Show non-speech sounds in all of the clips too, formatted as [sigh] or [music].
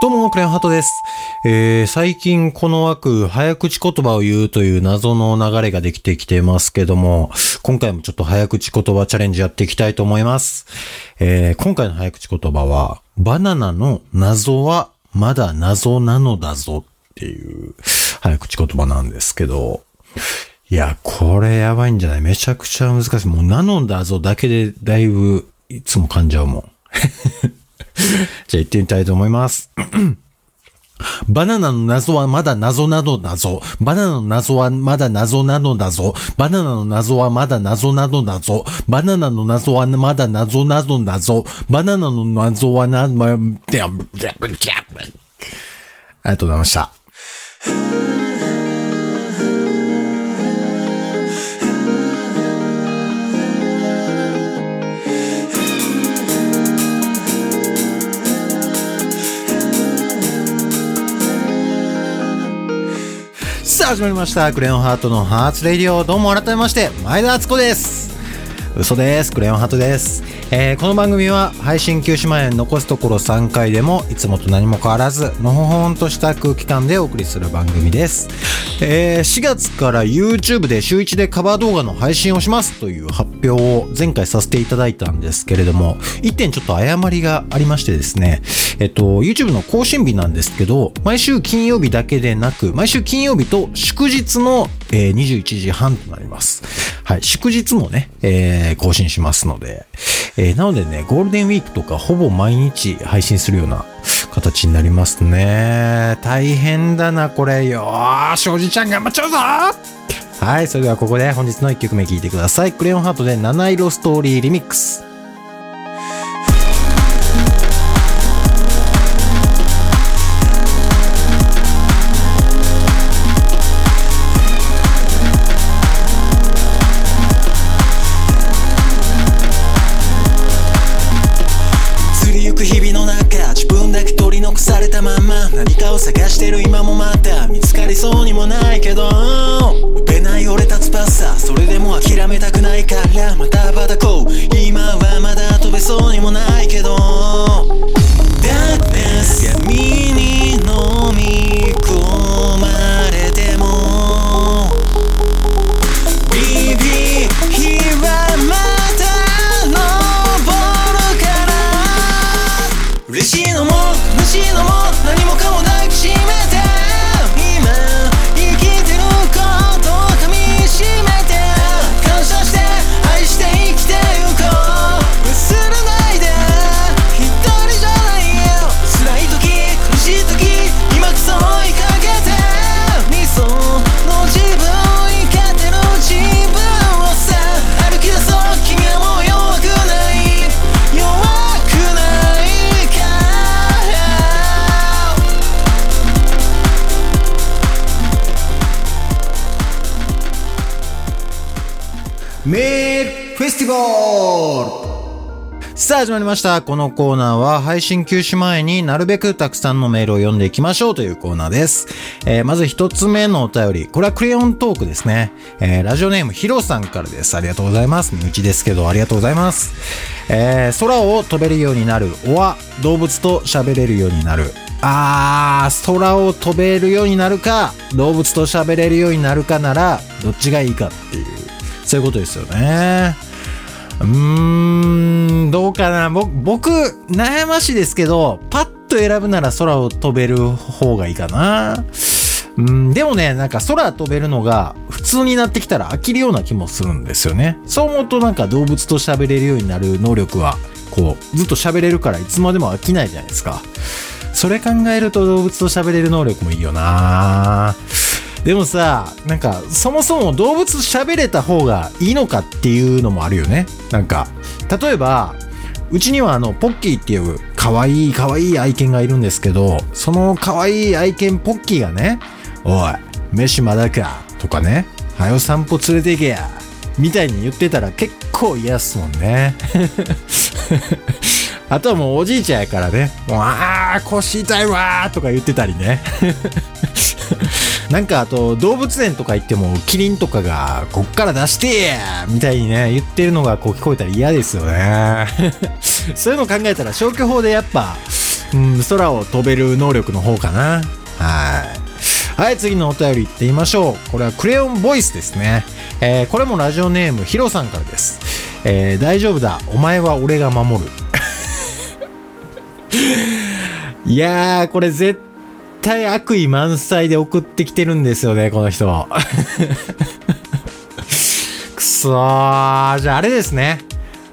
どうも、クレヨンハートです。えー、最近この枠、早口言葉を言うという謎の流れができてきてますけども、今回もちょっと早口言葉チャレンジやっていきたいと思います。えー、今回の早口言葉は、バナナの謎はまだ謎なのだぞっていう早口言葉なんですけど、いや、これやばいんじゃない？めちゃくちゃ難しい。もうなのだぞだけでだいぶいつも噛んじゃうもん。[laughs] じゃあ行ってみたいと思います。[clears throat] バナナの謎はまだ謎なのだぞ。バナナの謎はまだ謎なのだぞ。バナナの謎はまだ謎なのだぞ。バナナの謎はまだ謎なのだぞ。バナナの謎はな、ま、ありがとうございました。始まりました。クレヨンハートのハーツレディオ。どうも改めまして、前田敦子です。嘘です。クレヨンハートです。えーこの番組は配信休止前残すところ3回でもいつもと何も変わらずのほほんとした空気感でお送りする番組です。えー4月から YouTube で週1でカバー動画の配信をしますという発表を前回させていただいたんですけれども、1点ちょっと誤りがありましてですね、えっと、YouTube の更新日なんですけど、毎週金曜日だけでなく、毎週金曜日と祝日の、えー21時半となります。はい、祝日もね、えー更新しますので、えーなのでね、ゴールデンウィークとかほぼ毎日配信するような形になりますね。大変だな、これ。よーし、おじちゃん頑張っちゃうぞはい、それではここで本日の1曲目聴いてください。クレヨンハートで七色ストーリーリミックス。されたまま何かを探してる。今もまた見つかりそうにもないけど。飛べない俺たつパッサそれでも諦めたくないからまたばたこう。今はまだ飛べそうにもないけど。さあ始まりました。このコーナーは配信休止前になるべくたくさんのメールを読んでいきましょうというコーナーです。えーまず一つ目のお便り。これはクレヨントークですね。えーラジオネームヒロさんからです。ありがとうございます。身内ですけどありがとうございます。えー空を飛べるようになる。おは動物と喋れるようになる。あー、空を飛べるようになるか、動物と喋れるようになるかなら、どっちがいいかっていう、そういうことですよね。うーん、どうかな。僕、悩ましいですけど、パッと選ぶなら空を飛べる方がいいかな。うん、でもね、なんか空飛べるのが普通になってきたら飽きるような気もするんですよね。そう思うとなんか動物と喋れるようになる能力は、こう、ずっと喋れるからいつまでも飽きないじゃないですか。それ考えると動物と喋れる能力もいいよなぁでもさ、なんか、そもそも動物喋れた方がいいのかっていうのもあるよね。なんか、例えば、うちにはあの、ポッキーっていう可愛い可愛い愛犬がいるんですけど、その可愛い愛犬ポッキーがね、おい、飯まだかとかね、はよ散歩連れて行けやみたいに言ってたら結構嫌っすもんね。[laughs] あとはもうおじいちゃんやからね、もうあー腰痛いわとか言ってたりね。なんかあと動物園とか行ってもキリンとかがこっから出してみたいにね言ってるのがこう聞こえたら嫌ですよね [laughs] そういうの考えたら消去法でやっぱうん、空を飛べる能力の方かな。はい。はい、次のお便り行ってみましょう。これはクレヨンボイスですね。えーこれもラジオネームヒロさんからです。えー大丈夫だ。お前は俺が守る。[laughs] いやー、これ絶対悪意満載で送ってきてるんですよね、この人。[laughs] くそー。じゃああれですね。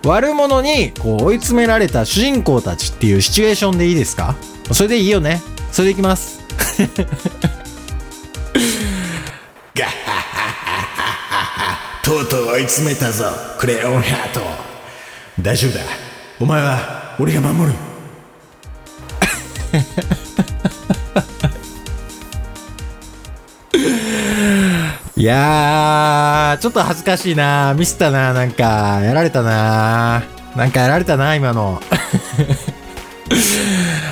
悪者にこう追い詰められた主人公たちっていうシチュエーションでいいですか？それでいいよね。それでいきます。[laughs] とうとう追い詰めたぞクレヨンハート大丈夫だお前は俺が守る [laughs] いやー、ちょっと恥ずかしいなミスったななんか、やられたななんかやられたな今の。[laughs]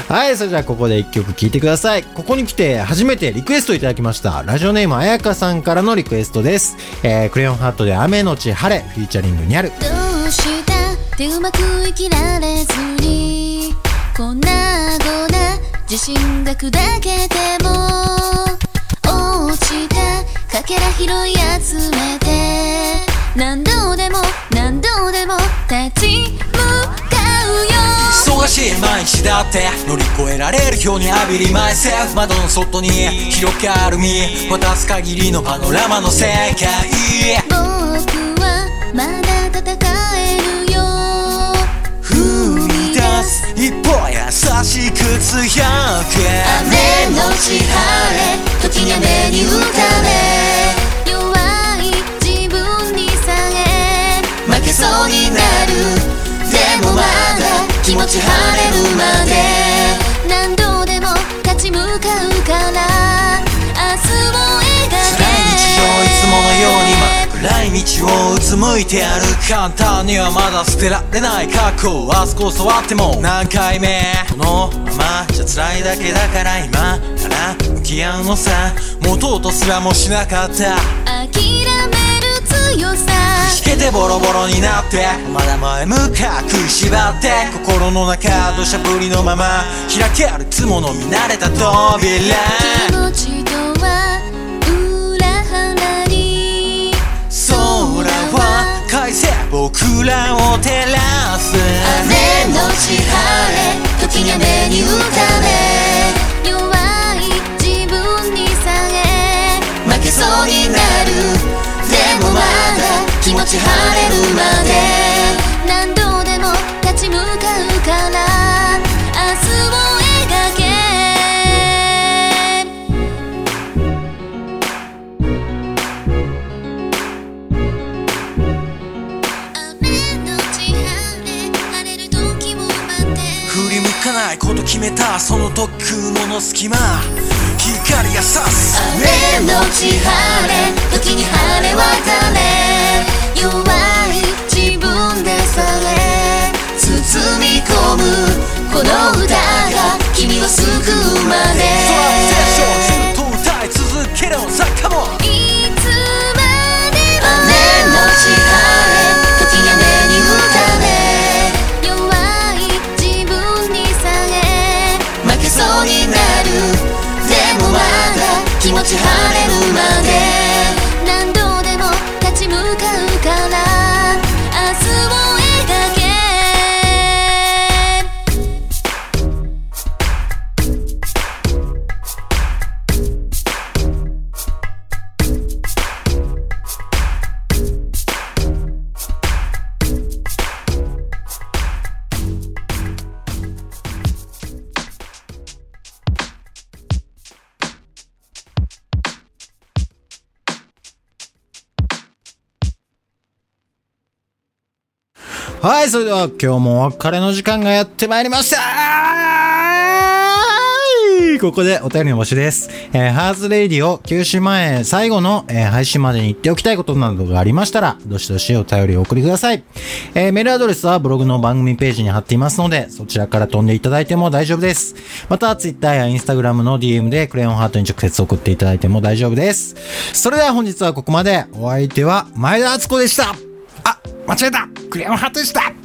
はい、それじゃあここで一曲聴いてください。ここに来て初めてリクエストいただきました。ラジオネームあやかさんからのリクエストです。えー、クレヨンハートで雨のち晴れ、フィーチャリングにある。どうしたってうまく生きられずにこんなごな自信が砕けても拾い集めて何度でも何度でも立ち向かうよ。忙しい毎日だって乗り越えられるように浴びり myself 窓の外に。広がる身渡す限りのパノラマの世界僕はまだ戦えるよ。踏み出す一歩優しく強く。雨のち晴れ時に雨に打た道をうつむいてやる簡単にはまだ捨てられない過去明日こそあっても何回目このままじゃ辛いだけだから今から向き合うのさ持とうとすらもしなかった諦める強さ引けてボロボロになってまだ前向かく縛って心の中土砂降りのまま開けるいつもの見慣れた扉照らす雨のち晴れ時が目に浮かべ。弱い自分にさえ負けそうになる。でもまだ気持ち晴かないこと決めたその時雲の隙間。光が差す。雨のち晴れ時に晴れ渡れ。弱い自分でさえ包み込む。この歌が君を救うまはい、それでは今日もお別れの時間がやってまいりましたここでお便りの募集です。えーハーズレイディオ休止前最後の、えー配信までに言っておきたいことなどがありましたら、どしどしお便りをお送りください。えーメールアドレスはブログの番組ページに貼っていますので、そちらから飛んでいただいても大丈夫です。また、ツイッターやインスタグラムの DM でクレヨンハートに直接送っていただいても大丈夫です。それでは本日はここまで。お相手は前田敦子でした。間違えた。クレヨンハートでした。